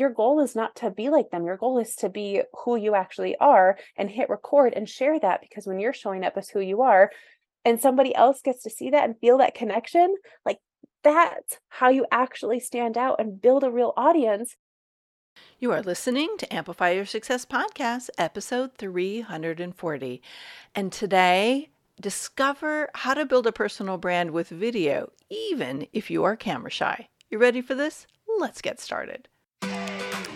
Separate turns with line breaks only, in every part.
your goal is not to be like them. Your goal is to be who you actually are and hit record and share that because when you're showing up as who you are and somebody else gets to see that and feel that connection, like that's how you actually stand out and build a real audience.
You are listening to Amplify Your Success Podcast, episode 340. And today, discover how to build a personal brand with video, even if you are camera shy. You ready for this? Let's get started.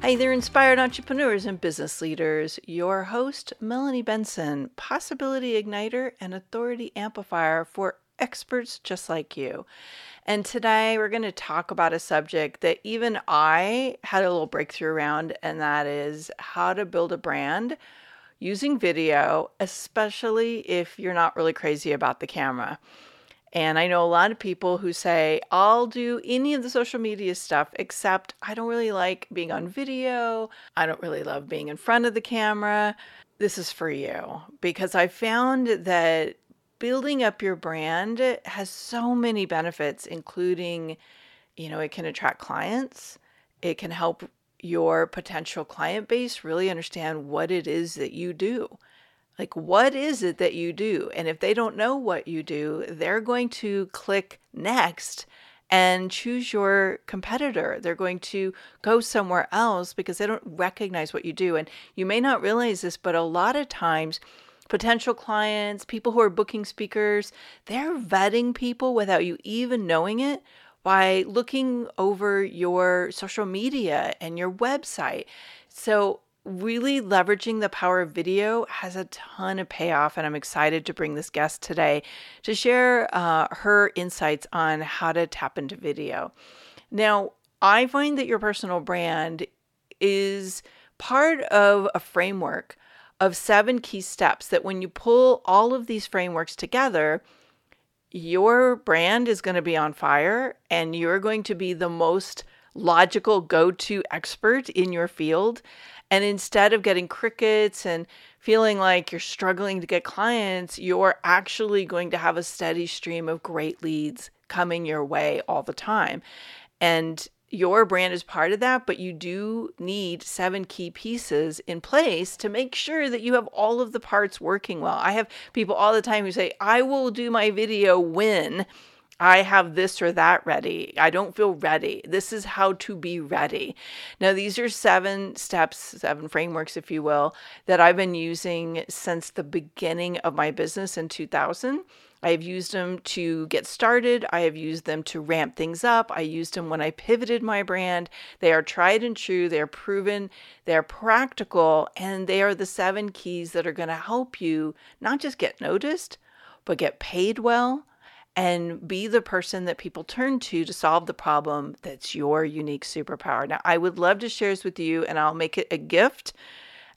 Hey there, inspired entrepreneurs and business leaders. Your host, Melanie Benson, possibility igniter and authority amplifier for experts just like you. And today we're going to talk about a subject that even I had a little breakthrough around, and that is how to build a brand using video, especially if you're not really crazy about the camera. And I know a lot of people who say, I'll do any of the social media stuff, except I don't really like being on video. I don't really love being in front of the camera. This is for you because I found that building up your brand has so many benefits, including, you know, it can attract clients, it can help your potential client base really understand what it is that you do. Like, what is it that you do? And if they don't know what you do, they're going to click next and choose your competitor. They're going to go somewhere else because they don't recognize what you do. And you may not realize this, but a lot of times, potential clients, people who are booking speakers, they're vetting people without you even knowing it by looking over your social media and your website. So really leveraging the power of video has a ton of payoff and i'm excited to bring this guest today to share uh, her insights on how to tap into video. Now i find that your personal brand is part of a framework of seven key steps that when you pull all of these frameworks together your brand is going to be on fire and you're going to be the most logical go-to expert in your field and instead of getting crickets and feeling like you're struggling to get clients, you're actually going to have a steady stream of great leads coming your way all the time. And your brand is part of that, but you do need seven key pieces in place to make sure that you have all of the parts working well. I have people all the time who say, I will do my video when I have this or that ready. I don't feel ready. This is how to be ready. Now, these are seven steps, seven frameworks, if you will, that I've been using since the beginning of my business in 2000. I have used them to get started. I have used them to ramp things up. I used them when I pivoted my brand. They are tried and true. They are proven. They are practical. And they are the seven keys that are going to help you not just get noticed, but get paid well and be the person that people turn to to solve the problem that's your unique superpower. Now, I would love to share this with you, and I'll make it a gift.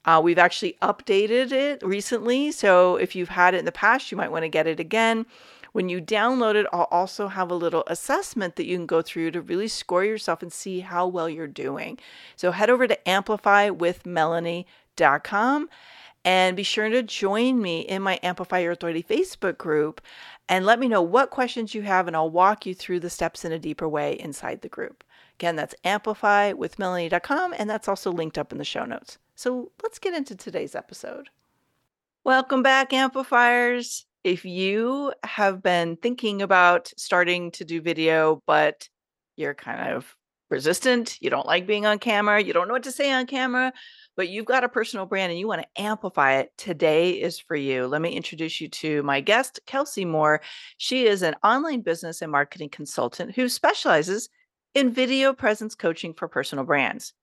Uh, we've actually updated it recently. So if you've had it in the past, you might want to get it again. When you download it, I'll also have a little assessment that you can go through to really score yourself and see how well you're doing. So head over to amplifywithmelanie.com and be sure to join me in my Amplify Your Authority Facebook group and let me know what questions you have, and I'll walk you through the steps in a deeper way inside the group. Again, that's amplifywithmelanie.com, and that's also linked up in the show notes. So let's get into today's episode. Welcome back, amplifiers. If you have been thinking about starting to do video, but you're kind of resistant, you don't like being on camera, you don't know what to say on camera, but you've got a personal brand and you want to amplify it, today is for you. Let me introduce you to my guest, Kellsie Moore. She is an online business and marketing consultant who specializes in video presence coaching for personal brands.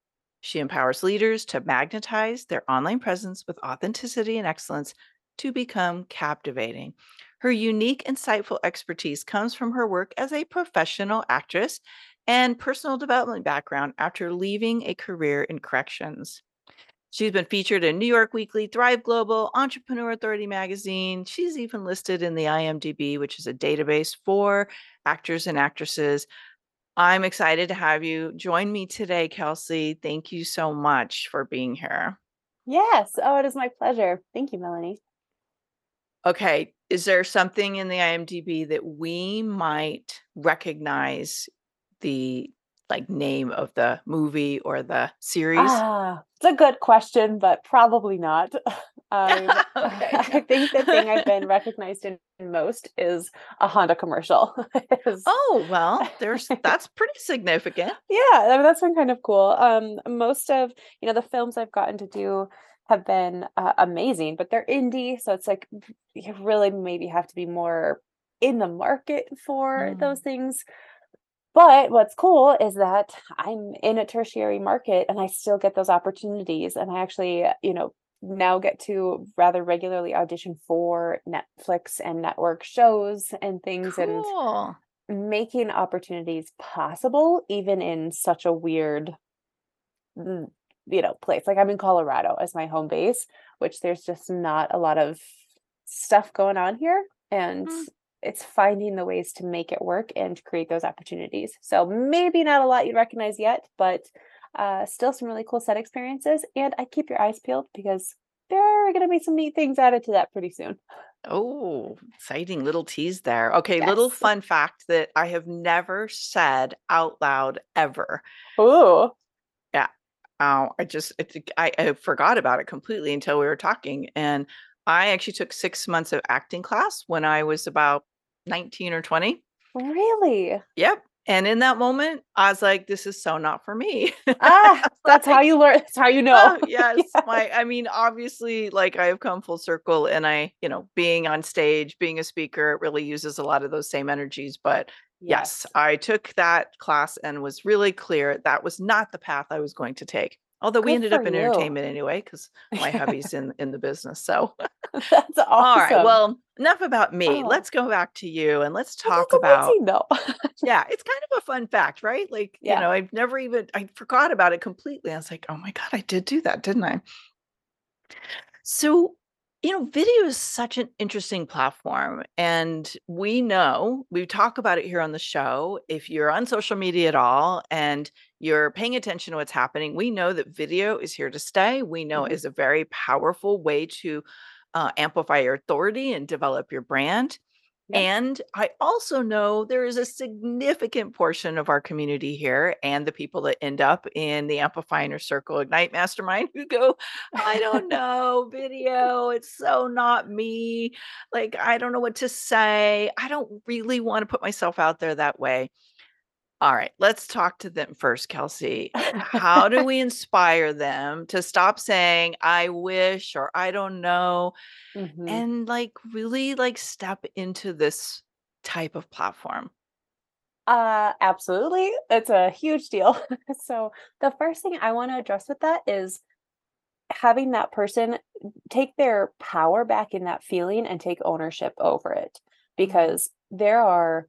She empowers leaders to magnetize their online presence with authenticity and excellence to become captivating. Her unique, insightful expertise comes from her work as a professional actress and personal development background after leaving a career in corrections. She's been featured in New York Weekly, Thrive Global, Entrepreneur Authority magazine. She's even listed in the IMDb, which is a database for actors and actresses. I'm excited to have you join me today, Kellsie. Thank you so much for being here.
Yes. Oh, it is my pleasure. Thank you, Melanie.
Okay. Is there something in the IMDb that we might recognize the like name of the movie or the series?
Ah, it's a good question, but probably not. Um,
Okay.
I think the thing I've been recognized in most is a Honda commercial.
Oh, well, there's that's pretty significant.
yeah, I mean, that's been kind of cool. Um, most of you know the films I've gotten to do have been uh, amazing, but they're indie, so it's like you really maybe have to be more in the market for
Mm.
those things. But what's cool is that I'm in a tertiary market and I still get those opportunities. And I actually, you know, now get to rather regularly audition for Netflix and network shows and things and making opportunities possible, even in such a weird, mm, you know, place. Like I'm in Colorado as my home base, which there's just not a lot of stuff going on here. And
Mm.
It's finding the ways to make it work and create those opportunities. So maybe not a lot you'd recognize yet, but uh, still some really cool set experiences. And I keep your eyes peeled because there are going to be some neat things added to that pretty soon.
Oh, exciting little tease there. Okay, little fun fact that I have never said out loud ever.
Ooh. Yeah.
Oh, I just I, think I, I forgot about it completely until we were talking. And I actually took six months of acting class when I was about 19 or 20.
Really?
Yep. And in that moment, I was like, this is so not for me.
Ah, that's how you learn. That's how you know.
Oh, yes. My I mean, obviously, like I have come full circle and I, you know, being on stage, being a speaker, it really uses a lot of those same energies. But yes, I took that class and was really clear that was not the path I was going to take. Although we
Good
ended up in
you.
entertainment anyway, because my hubby's in in the business. So
That's awesome.
all right. Well, enough about me.
Oh.
Let's go back to you and let's talk about
amazing, though.
yeah, it's kind of a fun fact, right? Like,
Yeah.
you know, I've never even I forgot about it completely. I was like, oh my God, I did do that, didn't I? So, you know, video is such an interesting platform. And we know, we talk about it here on the show. If you're on social media at all and you're paying attention to what's happening, we know that video is here to stay. We know
Mhm.
it is a very powerful way to uh, amplify your authority and develop your brand.
Yep.
And I also know there is a significant portion of our community here and the people that end up in the Amplify Inner Circle Ignite Mastermind who go, I don't know, video, it's so not me. Like, I don't know what to say. I don't really want to put myself out there that way. All right, let's talk to them first, Kellsie. How do we inspire them to stop saying, I wish or I don't know?
Mhm.
and like really like step into this type of platform.
Uh, absolutely. It's a huge deal. So the first thing I want to address with that is having that person take their power back in that feeling and take ownership over it because there are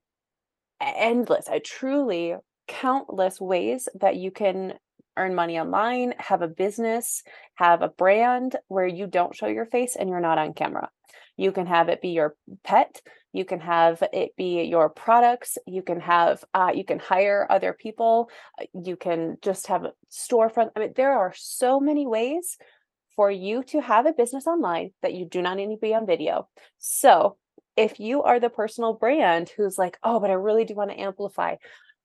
endless, I truly countless ways that you can earn money online, have a business, have a brand where you don't show your face and you're not on camera. You can have it be your pet, you can have it be your products, you can have uh, you can hire other people, uh, you can just have a storefront. I mean, there are so many ways for you to have a business online that you do not need to be on video. So if you are the personal brand who's like, oh, but I really do want to amplify,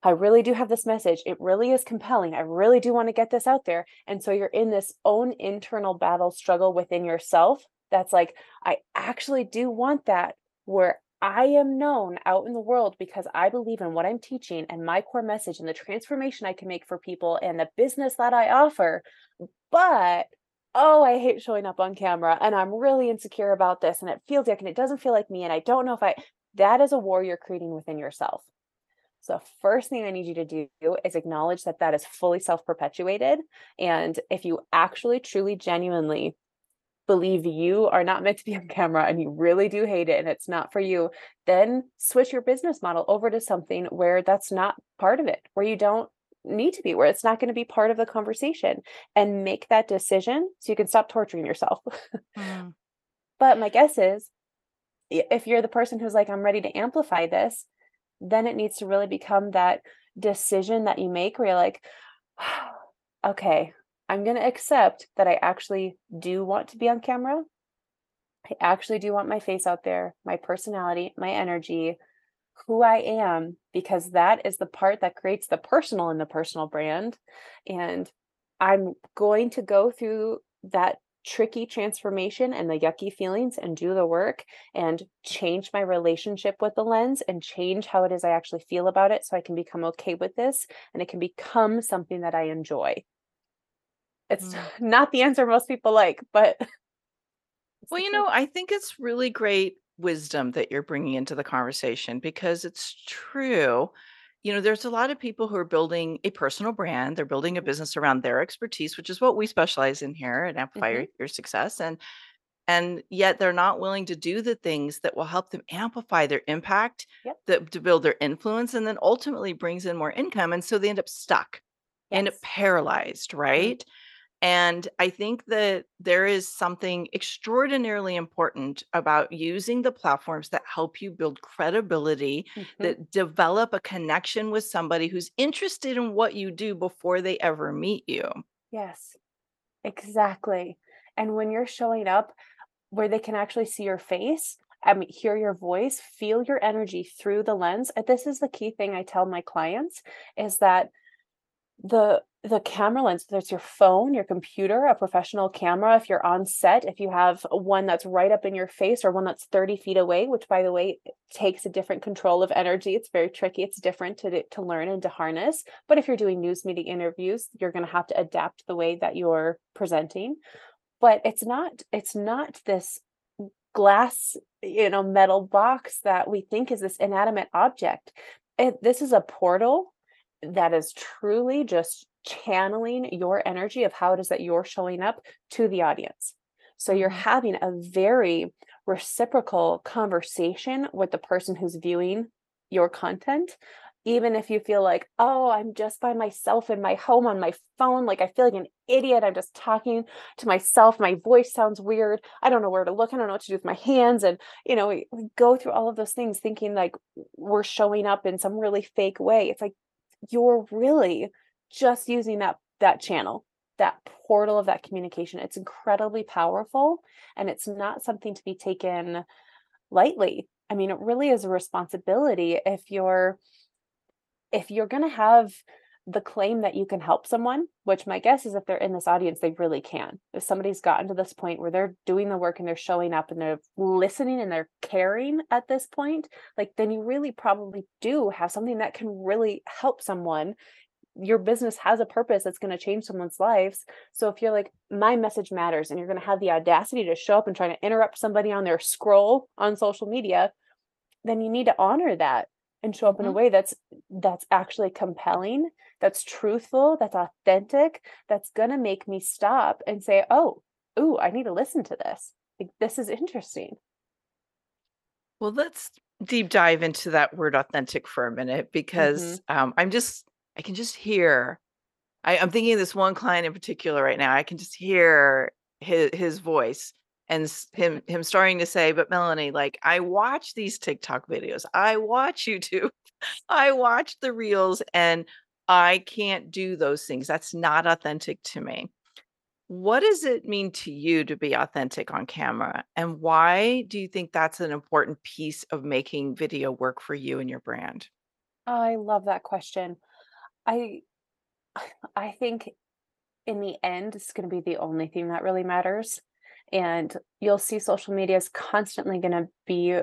I really do have this message. It really is compelling. I really do want to get this out there. And so you're in this own internal battle struggle within yourself. That's like, I actually do want that where I am known out in the world because I believe in what I'm teaching and my core message and the transformation I can make for people and the business that I offer. But oh, I hate showing up on camera and I'm really insecure about this and it feels like and it doesn't feel like me and I don't know if I that is a war you're creating within yourself. So first thing I need you to do is acknowledge that that is fully self-perpetuated and if you actually truly genuinely believe you are not meant to be on camera and you really do hate it and it's not for you, then switch your business model over to something where that's not part of it, where you don't need to be, where it's not going to be part of the conversation and make that decision so you can stop torturing yourself. Mm. but my guess is if you're the person who's like, I'm ready to amplify this, then it needs to really become that decision that you make where you're like, okay, I'm going to accept that I actually do want to be on camera. I actually do want my face out there, my personality, my energy, who I am, because that is the part that creates the personal in the personal brand. And I'm going to go through that tricky transformation and the yucky feelings and do the work and change my relationship with the lens and change how it is I actually feel about it so I can become okay with this and it can become something that I enjoy. It's mm. not the answer most people like, but
well, you know, I think it's really great wisdom that you're bringing into the conversation because it's true. You know, there's a lot of people who are building a personal brand. They're building a business around their expertise, which is what we specialize in here at Amplify mm-hmm. Your, Success. And and yet they're not willing to do the things that will help them amplify their impact, yep. that, to build their influence, and then ultimately brings in more income. And so they end up stuck, yes. end up paralyzed, mm-hmm. right? Mm-hmm. And I think that there is something extraordinarily important about using the platforms that help you build credibility, mm-hmm. that develop a connection with somebody who's interested in what you do before they ever meet you.
Yes, exactly. And when you're showing up where they can actually see your face, I mean, hear your voice, feel your energy through the lens. This is the key thing I tell my clients is that the the camera lens whether it's your phone your computer a professional camera if you're on set if you have one that's right up in your face or one that's 30 feet away which by the way takes a different control of energy it's very tricky it's different to to learn and to harness but if you're doing news media interviews you're going to have to adapt the way that you're presenting but it's not it's not this glass you know metal box that we think is this inanimate object it, this is a portal that is truly just channeling your energy of how it is that you're showing up to the audience. So you're mm-hmm. having a very reciprocal conversation with the person who's viewing your content. Even if you feel like, oh, I'm just by myself in my home on my phone, like I feel like an idiot. I'm just talking to myself. My voice sounds weird. I don't know where to look. I don't know what to do with my hands. And, you know, we, we go through all of those things thinking like we're showing up in some really fake way. It's like, you're really just using that that channel that portal of that communication. It's incredibly powerful and it's not something to be taken lightly. I mean it really is a responsibility if you're if you're going to have the claim that you can help someone which my guess is if they're in this audience they really can if somebody's gotten to this point where they're doing the work and they're showing up and they're listening and they're caring at this point like then you really probably do have something that can really help someone your business has a purpose that's going to change someone's lives. So if you're like, my message matters, and you're going to have the audacity to show up and try to interrupt somebody on their scroll on social media, then you need to honor that and show up mm-hmm. in a mm-hmm. way that's that's actually compelling, that's truthful, that's authentic, that's going to make me stop and say, "Oh, ooh, I need to listen to this. Like this is interesting."
Well, let's deep dive into that word authentic for a minute because mm-hmm. um, I'm just I can just hear. I, I'm thinking of this one client in particular right now. I can just hear his his voice and him him starting to say, "But Melanie, like I watch these TikTok videos. I watch YouTube. I watch the reels, and I can't do those things. That's not authentic to me." What does it mean to you to be authentic on camera? And why do you think that's an important piece of making video work for you and your brand?
I love that question. I I think in the end it's going to be the only thing that really matters and you'll see social media is constantly going to be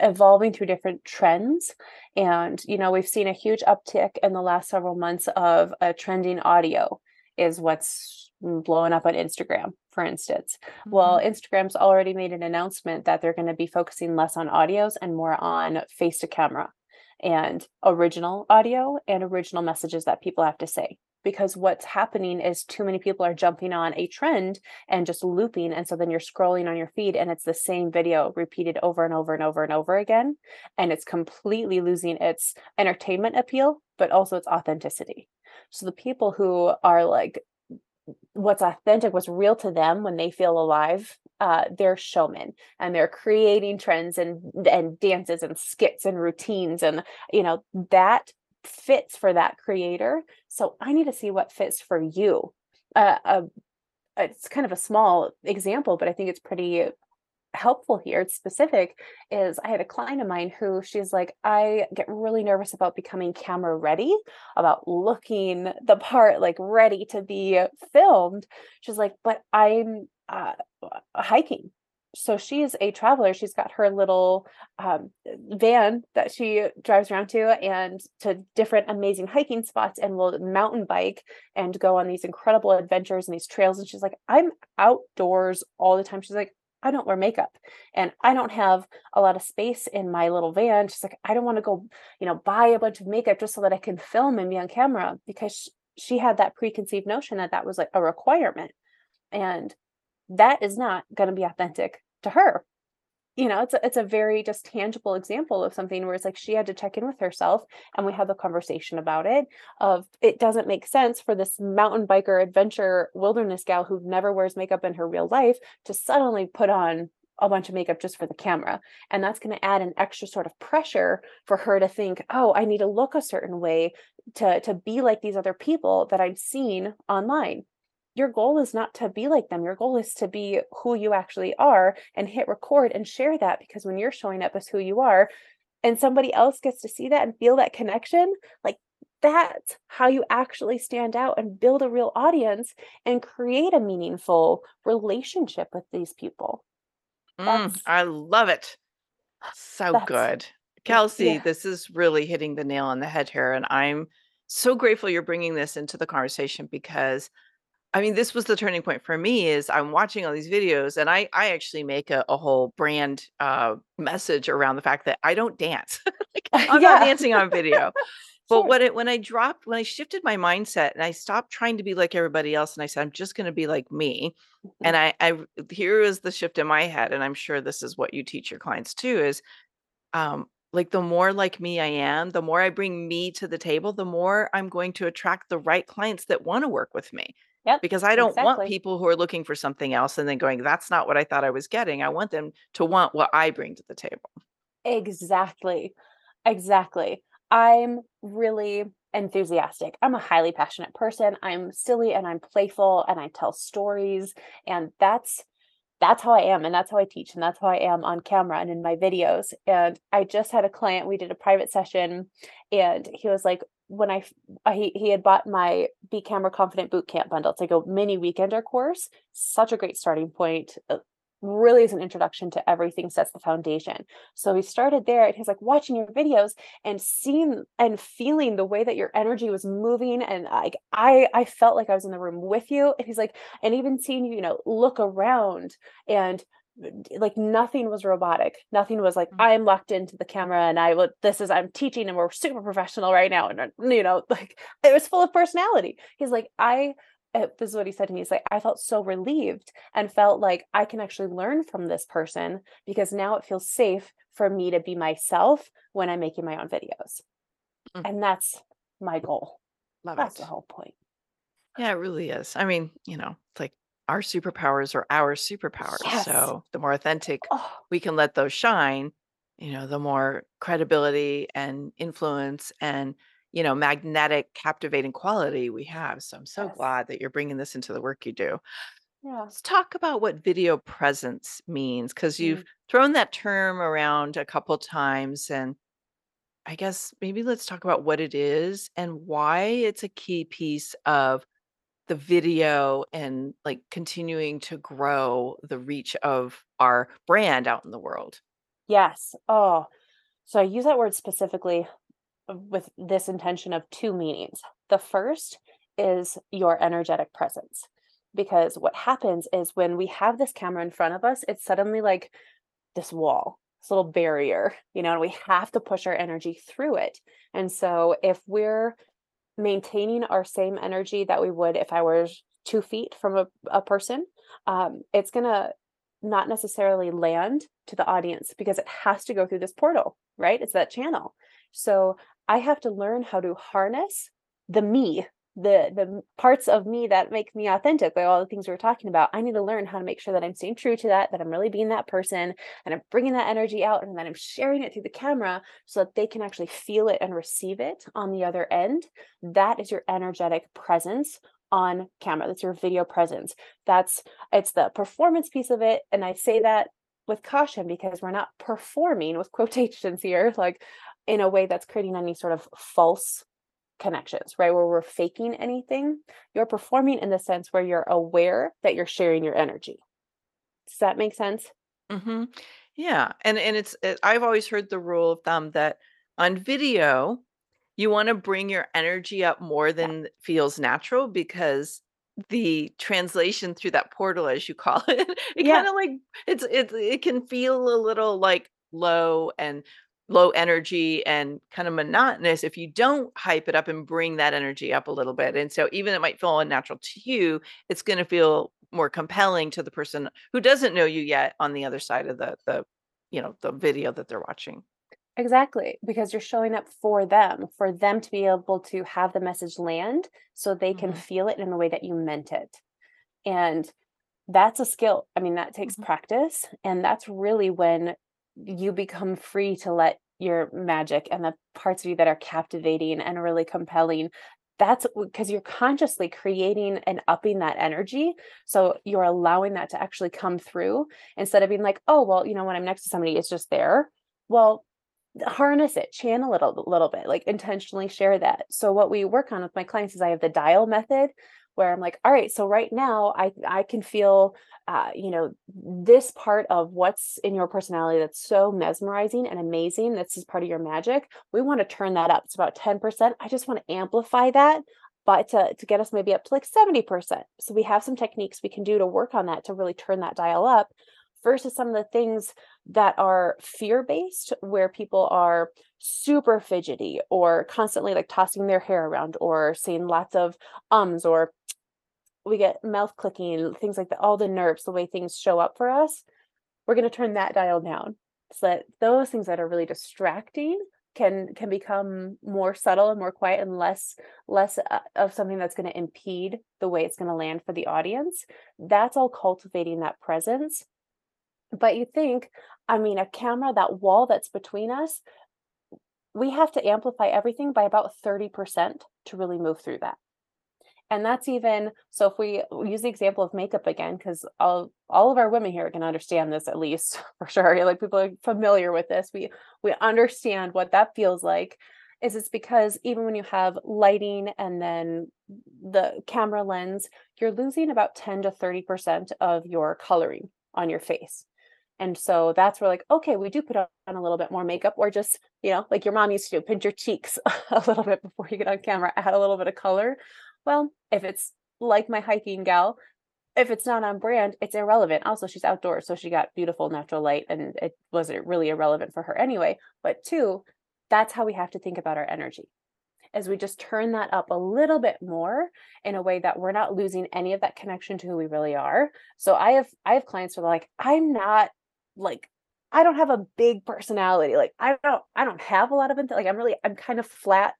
evolving through different trends and you know we've seen a huge uptick in the last several months of a trending audio is what's blowing up on Instagram for instance mm-hmm. well Instagram's already made an announcement that they're going to be focusing less on audios and more on face to camera and original audio and original messages that people have to say because what's happening is too many people are jumping on a trend and just looping and so then you're scrolling on your feed and it's the same video repeated over and over and over and over again and it's completely losing its entertainment appeal but also its authenticity. So the people who are like what's authentic, what's real to them when they feel alive, uh, they're showmen and they're creating trends and and dances and skits and routines and you know that fits for that creator. So I need to see what fits for you. Uh, uh, it's kind of a small example, but I think it's pretty helpful here it's specific is i had a client of mine who she's like i get really nervous about becoming camera ready about looking the part like ready to be filmed she's like but i'm uh, hiking so she's a traveler she's got her little um, van that she drives around to and to different amazing hiking spots and will mountain bike and go on these incredible adventures and these trails and she's like i'm outdoors all the time she's like I don't wear makeup and I don't have a lot of space in my little van. She's like, I don't want to go, you know, buy a bunch of makeup just so that I can film and be on camera because she had that preconceived notion that that was like a requirement. And that is not going to be authentic to her. You know it's a, it's a very just tangible example of something where it's like she had to check in with herself and we had the conversation about it of it doesn't make sense for this mountain biker adventure wilderness gal who never wears makeup in her real life to suddenly put on a bunch of makeup just for the camera. And that's going to add an extra sort of pressure for her to think oh i need to look a certain way to to be like these other people that i've seen online your goal is not to be like them. Your goal is to be who you actually are and hit record and share that because when you're showing up as who you are and somebody else gets to see that and feel that connection, like that's how you actually stand out and build a real audience and create a meaningful relationship with these people.
Mm, I love it. So good. Kellsie, yeah. this is really hitting the nail on the head here. And I'm so grateful you're bringing this into the conversation because I mean, this was the turning point for me is I'm watching all these videos and I I actually make a, a whole brand uh, message around the fact that I don't dance. like, I'm yeah. not dancing on video. But sure. when it when I dropped when I shifted my mindset and I stopped trying to be like everybody else and I said I'm just going to be like me mm-hmm. and I I here is the shift in my head and I'm sure this is what you teach your clients too is um like the more like me I am the more I bring me to the table the more I'm going to attract the right clients that want to work with me
Yep.
Because I don't exactly. want people who are looking for something else and then going, that's not what I thought I was getting. I want them to want what I bring to the table.
Exactly. Exactly. I'm really enthusiastic. I'm a highly passionate person. I'm silly and I'm playful and I tell stories and that's that's how I am and that's how I teach and that's how I am on camera and in my videos. And I just had a client, we did a private session and he was like, when I, I he had bought my Be Camera Confident Bootcamp bundle. It's like a mini weekender course. Such a great starting point. Uh, really is an introduction to everything, sets the foundation. So he started there and he's like watching your videos and seeing and feeling the way that your energy was moving. And like I I felt like I was in the room with you. And he's like, and even seeing you, you know, look around and like nothing was robotic. Nothing was like mm-hmm. i'm locked into the camera and i would this is i'm teaching and we're super professional right now. And uh, you know like it was full of personality. He's like i uh, this is what he said to me he's like i felt so relieved and felt like i can actually learn from this person because now it feels safe for me to be myself when i'm making my own videos. Mm-hmm. and that's my goal.
Love
that's
it.
the whole point.
Yeah it really is. I mean you know it's like our superpowers are our superpowers. Yes. So the more authentic oh. we can let those shine, you know, the more credibility and influence and, you know, magnetic, captivating quality we have. So I'm so yes. glad that you're bringing this into the work you do.
Yeah.
Let's talk about what video presence means because you've mm. thrown that term around a couple times. And I guess maybe let's talk about what it is and why it's a key piece of the video and like continuing to grow the reach of our brand out in the world.
Yes. Oh, so I use that word specifically with this intention of two meanings. The first is your energetic presence. Because what happens is when we have this camera in front of us, it's suddenly like this wall, this little barrier, you know, and we have to push our energy through it. And so if we're maintaining our same energy that we would if I was two feet from a, a person, um, it's going to not necessarily land to the audience because it has to go through this portal, right? It's that channel. So I have to learn how to harness the me the the parts of me that make me authentic like all the things we were talking about i need to learn how to make sure that i'm staying true to that that i'm really being that person and i'm bringing that energy out and then i'm sharing it through the camera so that they can actually feel it and receive it on the other end. That is your energetic presence on camera. That's your video presence. That's it's the performance piece of it and i say that with caution because we're not performing with quotations here like in a way that's creating any sort of false connections, right? Where we're faking anything. You're performing in the sense where you're aware that you're sharing your energy. Does that make sense?
Mm-hmm. Yeah, and and it's it, I've always heard the rule of thumb that on video you want to bring your energy up more than feels natural because the translation through that portal as you call it it
Yeah.
kind of like it's it it can feel a little like low and low energy and kind of monotonous if you don't hype it up and bring that energy up a little bit. And so even it might feel unnatural to you, it's going to feel more compelling to the person who doesn't know you yet on the other side of the the you know the video that they're watching.
Exactly, because you're showing up for them, for them to be able to have the message land so they can
Mhm.
feel it in the way that you meant it. And that's a skill. I mean, that takes
Mhm.
practice. And that's really when you become free to let your magic and the parts of you that are captivating and really compelling. That's because you're consciously creating and upping that energy. So you're allowing that to actually come through instead of being like, oh, well, you know, when I'm next to somebody, it's just there. Well, harness it, channel it a little bit, like intentionally share that. So what we work on with my clients is I have the dial method where I'm like, all right, so right now I I can feel uh, you know, this part of what's in your personality that's so mesmerizing and amazing. That's just part of your magic. We want to turn that up. It's about 10%. I just want to amplify that, but to, to get us maybe up to like 70%. So we have some techniques we can do to work on that to really turn that dial up versus some of the things that are fear based, where people are super fidgety or constantly like tossing their hair around or saying lots of ums or we get mouth clicking, things like that, all the nerves, the way things show up for us, we're going to turn that dial down so that those things that are really distracting can can become more subtle and more quiet and less less uh, of something that's going to impede the way it's going to land for the audience. That's all cultivating that presence but you think i mean a camera that wall that's between us we have to amplify everything by about 30% to really move through that. And that's even so if we use the example of makeup again because all all of our women here can understand this at least for sure like people are familiar with this we we understand what that feels like is it's because even when you have lighting and then the camera lens you're losing about 10 to 30% of your coloring on your face and so that's where like okay we do put on a little bit more makeup or just you know like your mom used to do pinch your cheeks a little bit before you get on camera add a little bit of color well, if it's like my hiking gal, if it's not on brand, it's irrelevant. Also, she's outdoors, so she got beautiful natural light, and it wasn't really irrelevant for her anyway. But two, that's how we have to think about our energy. As we just turn that up a little bit more in a way that we're not losing any of that connection to who we really are. So I have I have clients who are like, I'm not like I don't have a big personality. Like I don't I don't have a lot of like I'm really I'm kind of flat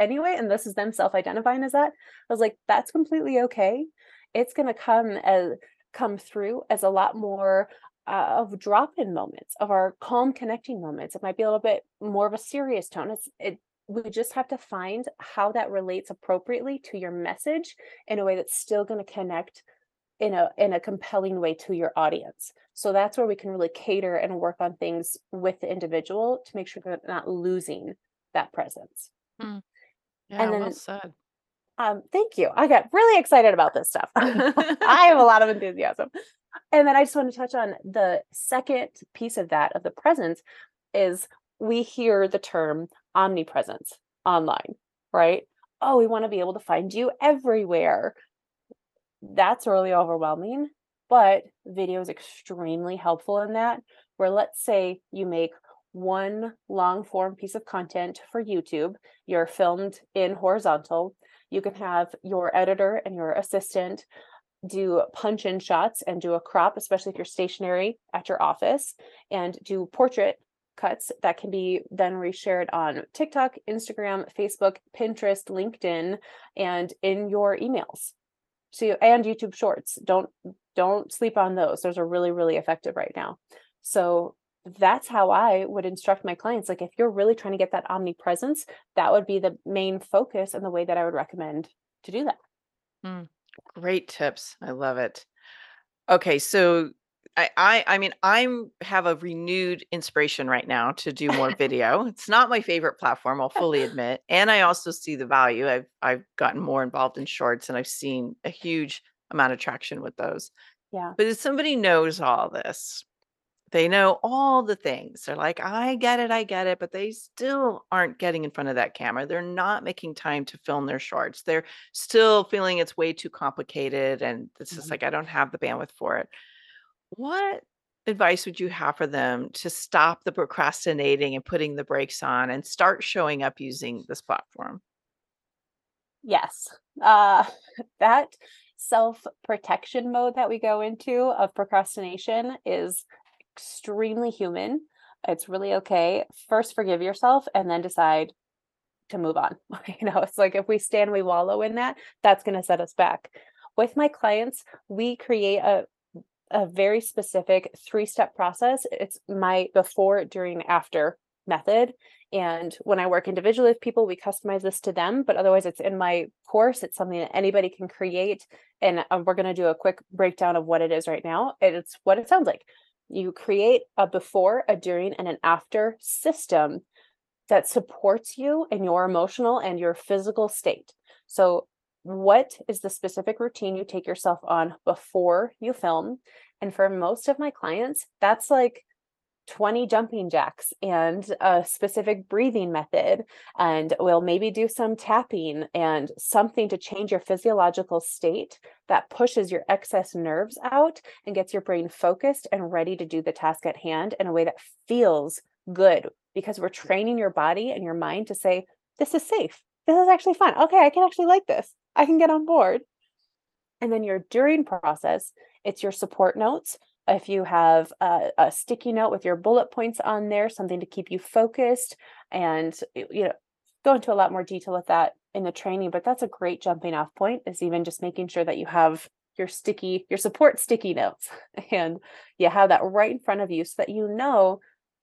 anyway and this is them self-identifying as that. I was like that's completely okay. It's going to come as come through as a lot more uh, of drop-in moments, of our calm connecting moments. It might be a little bit more of a serious tone. It's it we just have to find how that relates appropriately to your message in a way that's still going to connect in a in a compelling way to your audience. So that's where we can really cater and work on things with the individual to make sure they're not losing that presence.
Mm.
And
Yeah, well
then
said.
um thank you. I got really excited about this stuff. I have a lot of enthusiasm. And then I just want to touch on the second piece of that of the presence is we hear the term omnipresence online, right? Oh, we want to be able to find you everywhere that's really overwhelming. But video is extremely helpful in that. Where let's say you make one long form piece of content for YouTube, you're filmed in horizontal. You can have your editor and your assistant do punch in shots and do a crop, especially if you're stationary at your office, and do portrait cuts that can be then reshared on TikTok, Instagram, Facebook, Pinterest, LinkedIn, and in your emails. So and YouTube Shorts. Don't don't sleep on those. Those are really really effective right now. So that's how I would instruct my clients. Like if you're really trying to get that omnipresence, that would be the main focus and the way that I would recommend to do that.
Mm, great tips. I love it. Okay, so I, I I mean I'm have a renewed inspiration right now to do more video. it's not my favorite platform, I'll fully admit. And I also see the value. I've I've gotten more involved in shorts and I've seen a huge amount of traction with those.
Yeah.
But if somebody knows all this, they know all the things. They're like, I get it, I get it, but they still aren't getting in front of that camera. They're not making time to film their shorts. They're still feeling it's way too complicated and it's just
Mhm.
like I don't have the bandwidth for it. What advice would you have for them to stop the procrastinating and putting the brakes on and start showing up using this platform?
Yes. Uh that self-protection mode that we go into of procrastination is extremely human. It's really okay. First forgive yourself and then decide to move on. you know, it's like if we stand we wallow in that, that's going to set us back. With my clients, we create a a very specific three-step process. It's my before, during, after method. And when I work individually with people, we customize this to them, but otherwise it's in my course. It's something that anybody can create. And uh, we're going to do a quick breakdown of what it is right now. It's what it sounds like. You create a before, a during, and an after system that supports you in your emotional and your physical state. So what is the specific routine you take yourself on before you film? And for most of my clients, that's like 20 jumping jacks and a specific breathing method. And we'll maybe do some tapping and something to change your physiological state that pushes your excess nerves out and gets your brain focused and ready to do the task at hand in a way that feels good because we're training your body and your mind to say, This is safe. This is actually fun. Okay, I can actually like this. I can get on board. And then your during process, it's your support notes. If you have a, a sticky note with your bullet points on there, something to keep you focused, and you know, go into a lot more detail with that in the training. But that's a great jumping off point. Is even just making sure that you have your sticky, your support sticky notes, and you have that right in front of you, so that you know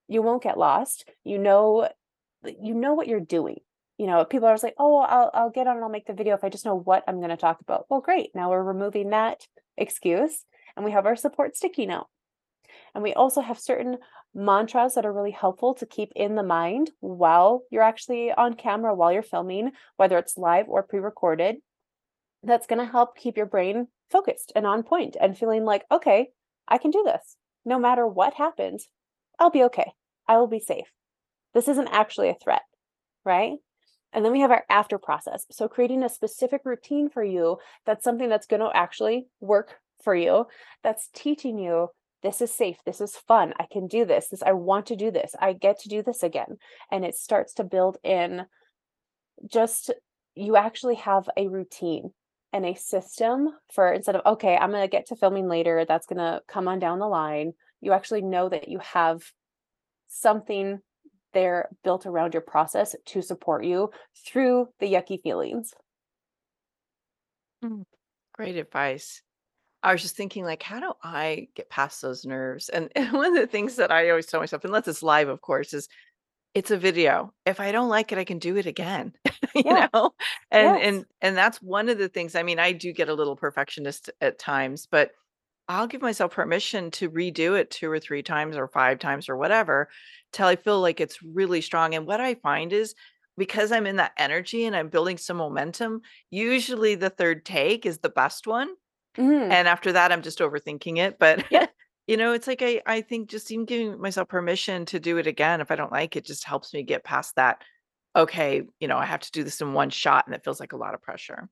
you won't get lost. You know, you know what you're doing you know, people are always like, oh, I'll I'll get on and I'll make the video if I just know what I'm going to talk about. Well, great. Now we're removing that excuse and we have our support sticky note. And we also have certain mantras that are really helpful to keep in the mind while you're actually on camera, while you're filming, whether it's live or pre recorded. That's going to help keep your brain focused and on point and feeling like, okay, I can do this. No matter what happens, I'll be okay. I will be safe. This isn't actually a threat, right? And then we have our after process. So creating a specific routine for you that's something that's going to actually work for you, that's teaching you this is safe, this is fun, I can do this, this I want to do this, I get to do this again. And it starts to build in just you actually have a routine and a system for instead of okay, I'm going to get to filming later, that's going to come on down the line. You actually know that you have something they're built around your process to support you through the yucky feelings.
Mm, great advice. I was just thinking, like, how do I get past those nerves? And, and one of the things that I always tell myself, unless it's live, of course, is it's a video. If I don't like it, I can do it again. you
Yeah.
know? And
Yes.
and and that's one of the things. I mean, I do get a little perfectionist at times, but I'll give myself permission to redo it 2 or 3 times or 5 times or whatever till I feel like it's really strong. And what I find is because I'm in that energy and I'm building some momentum, usually the 3rd take is the best one.
Mhm.
And after that, I'm just overthinking it. But,
Yep.
you know, it's like I I think just even giving myself permission to do it again if I don't like it just helps me get past that, "Okay, you know, I have to do this in one shot," and it feels like a lot of pressure.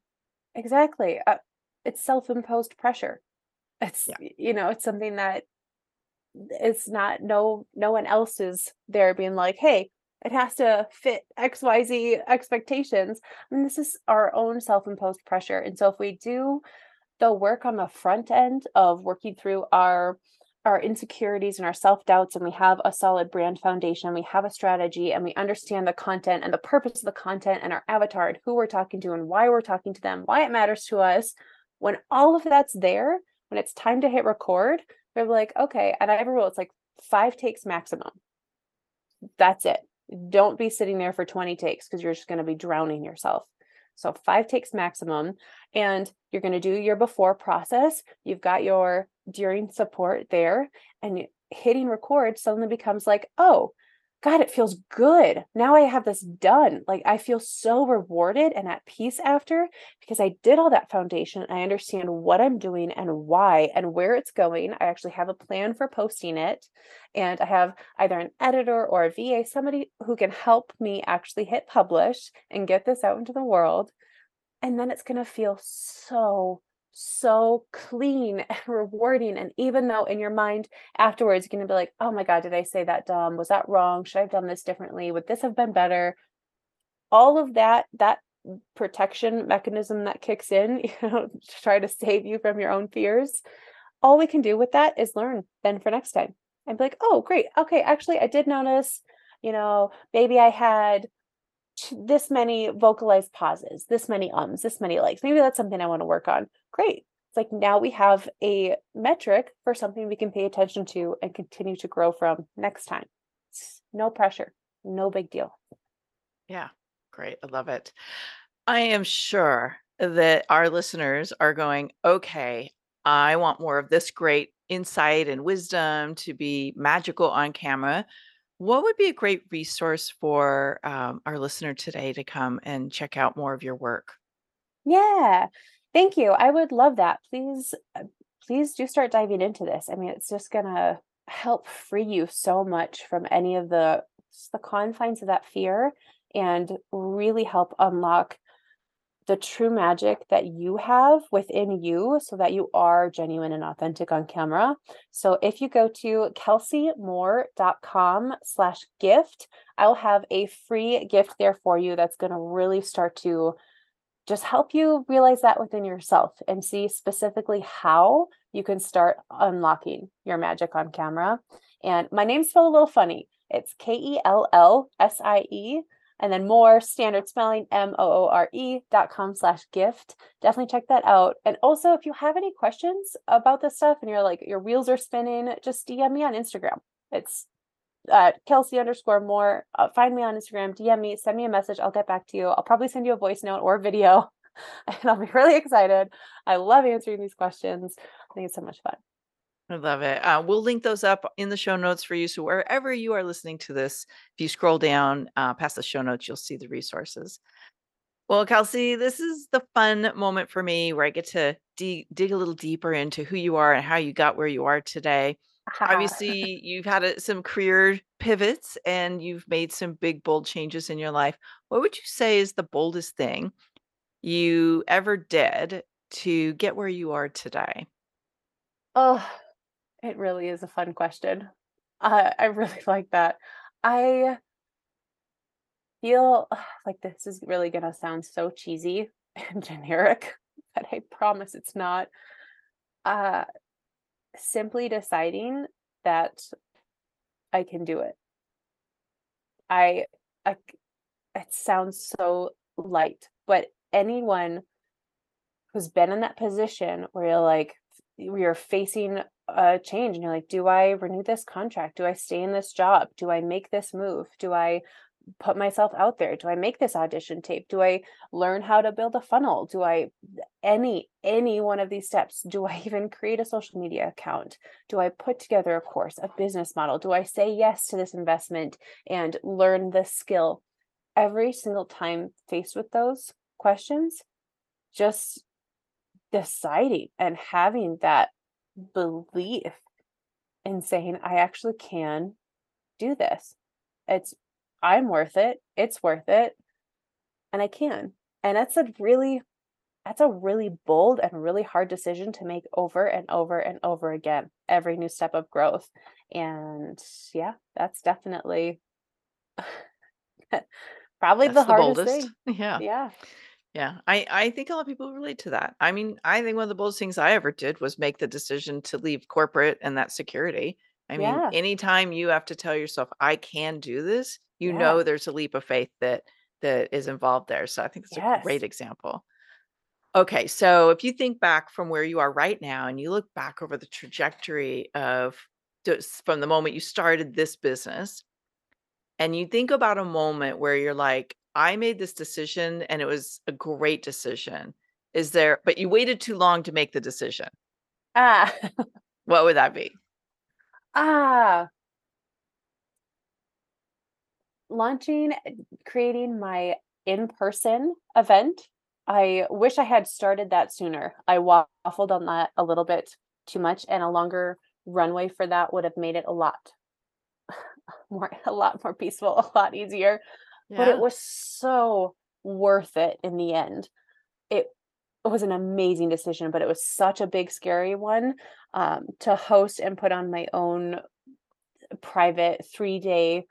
Exactly. Uh, it's self-imposed pressure. It's
Yeah.
you know, it's something that it's not no no one else is there being like, "Hey, it has to fit XYZ expectations." I mean, this is our own self-imposed pressure. And so if we do the work on the front end of working through our our insecurities and our self-doubts and we have a solid brand foundation, we have a strategy and we understand the content and the purpose of the content and our avatar and who we're talking to and why we're talking to them, why it matters to us, when all of that's there, when it's time to hit record, they're like, okay, and I have a rule, it's like five takes maximum. That's it. Don't be sitting there for 20 takes because you're just going to be drowning yourself. So five takes maximum. And you're going to do your before process. You've got your during support there. And hitting record suddenly becomes like, oh, God, it feels good. Now I have this done. Like I feel so rewarded and at peace after because I did all that foundation. I understand what I'm doing and why and where it's going. I actually have a plan for posting it. And I have either an editor or a VA, somebody who can help me actually hit publish and get this out into the world. And then it's going to feel so so clean and rewarding. And even though in your mind afterwards, you're going to be like, oh my God, did I say that dumb? Was that wrong? Should I have done this differently? Would this have been better? All of that, that protection mechanism that kicks in, you know, to try to save you from your own fears. All we can do with that is learn then for next time and be like, oh, great. Okay, actually, I did notice, you know, maybe I had this many vocalized pauses, this many ums, this many likes. Maybe that's something I want to work on. Great. It's like now we have a metric for something we can pay attention to and continue to grow from next time. It's no pressure, no big deal.
Yeah, great. I love it. I am sure that our listeners are going, okay, I want more of this great insight and wisdom to be magical on camera. What would be a great resource for um, our listener today to come and check out more of your work?
Yeah, thank you. I would love that. Please, uh, please do start diving into this. I mean, it's just gonna help free you so much from any of the the confines of that fear and really help unlock the true magic that you have within you so that you are genuine and authentic on camera. So if you go to kelseymoore.com slash gift, I'll have a free gift there for you that's going to really start to just help you realize that within yourself and see specifically how you can start unlocking your magic on camera. And my name's spelled a little funny. It's K E L L S I E and then more standard spelling m-o-o-r-e dot com slash gift definitely check that out and also if you have any questions about this stuff and you're like your wheels are spinning just dm me on instagram it's uh, kellsie underscore moore. uh, find me on instagram dm me send me a message i'll get back to you i'll probably send you a voice note or video and i'll be really excited i love answering these questions i think it's so much fun
I love it. Uh, we'll link those up in the show notes for you. So wherever you are listening to this, if you scroll down uh, past the show notes, you'll see the resources. Well, Kellsie, this is the fun moment for me where I get to dig a little deeper into who you are and how you got where you are today. Obviously, you've had a, some career pivots and you've made some big, bold changes in your life. What would you say is the boldest thing you ever did to get where you are today?
Oh, it really is a fun question. Uh, I really like that. I feel like this is really going to sound so cheesy and generic, but I promise it's not. Uh, simply deciding that I can do it. I, I, it sounds so light, but anyone who's been in that position where you're like, you're facing a change and you're like do i renew this contract? Do i stay in this job? Do i make this move? Do i put myself out there? Do i make this audition tape? Do i learn how to build a funnel? Do i any any one of these steps? Do i even create a social media account? Do i put together a course a business model? Do i say yes to this investment and learn this skill? Every single time faced with those questions just deciding and having that belief in saying, I actually can do this. It's, I'm worth it. It's worth it. And I can. And that's a really, that's a really bold and really hard decision to make over and over and over again, every new step of growth. And yeah, that's definitely probably that's the, the hardest boldest. thing.
Yeah.
Yeah.
Yeah, I I think a lot of people relate to that. I mean, I think one of the boldest things I ever did was make the decision to leave corporate and that security. I mean,
Yeah.
anytime you have to tell yourself, "I can do this," you
Yeah.
know there's a leap of faith that that is involved there. So I think that's a great example. Okay, so if you think back from where you are right now and you look back over the trajectory of just from the moment you started this business and you think about a moment where you're like, I made this decision and it was a great decision. Is there, but you waited too long to make the decision.
Ah.
What would that be?
Ah. Launching, eh, creating my in-person event. I wish I had started that sooner. I waffled on that a little bit too much, and a longer runway for that would have made it a lot more a lot more peaceful, a lot easier. But it was so worth it in the end. It was an amazing decision, but it was such a big, scary one, um, to host and put on my own private three-day,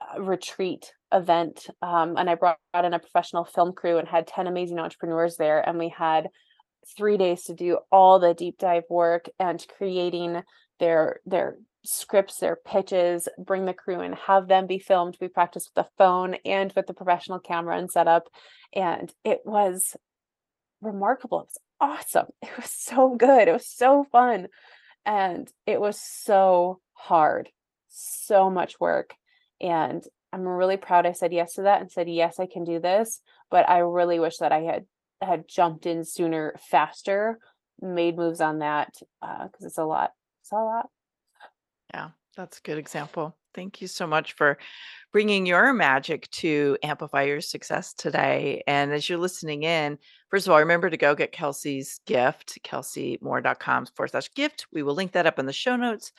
uh, retreat event, um, and I brought in a professional film crew and had 10 amazing entrepreneurs there, and we had 3 days to do all the deep dive work and creating their their scripts, their pitches, bring the crew in, have them be filmed. We practiced with the phone and with the professional camera and setup, and it was remarkable. It was awesome. It was so good. It was so fun, and it was so hard. So much work, and I'm really proud I said yes to that and said, "Yes, I can do this," but I really wish that I had had jumped in sooner, faster, made moves on that, uh, 'cause it's a lot. It's a lot.
Yeah, that's a good example. Thank you so much for bringing your magic to amplify your success today. And as you're listening in, first of all, remember to go get Kellsie's gift, kelseymoore.com forward slash gift. We will link that up in the show notes.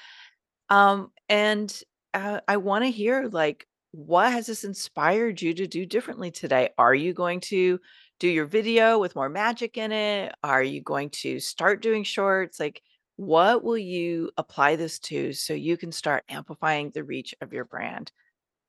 Um, and uh, I want to hear like, what has this inspired you to do differently today? Are you going to do your video with more magic in it? Are you going to start doing shorts? Like, what will you apply this to so you can start amplifying the reach of your brand?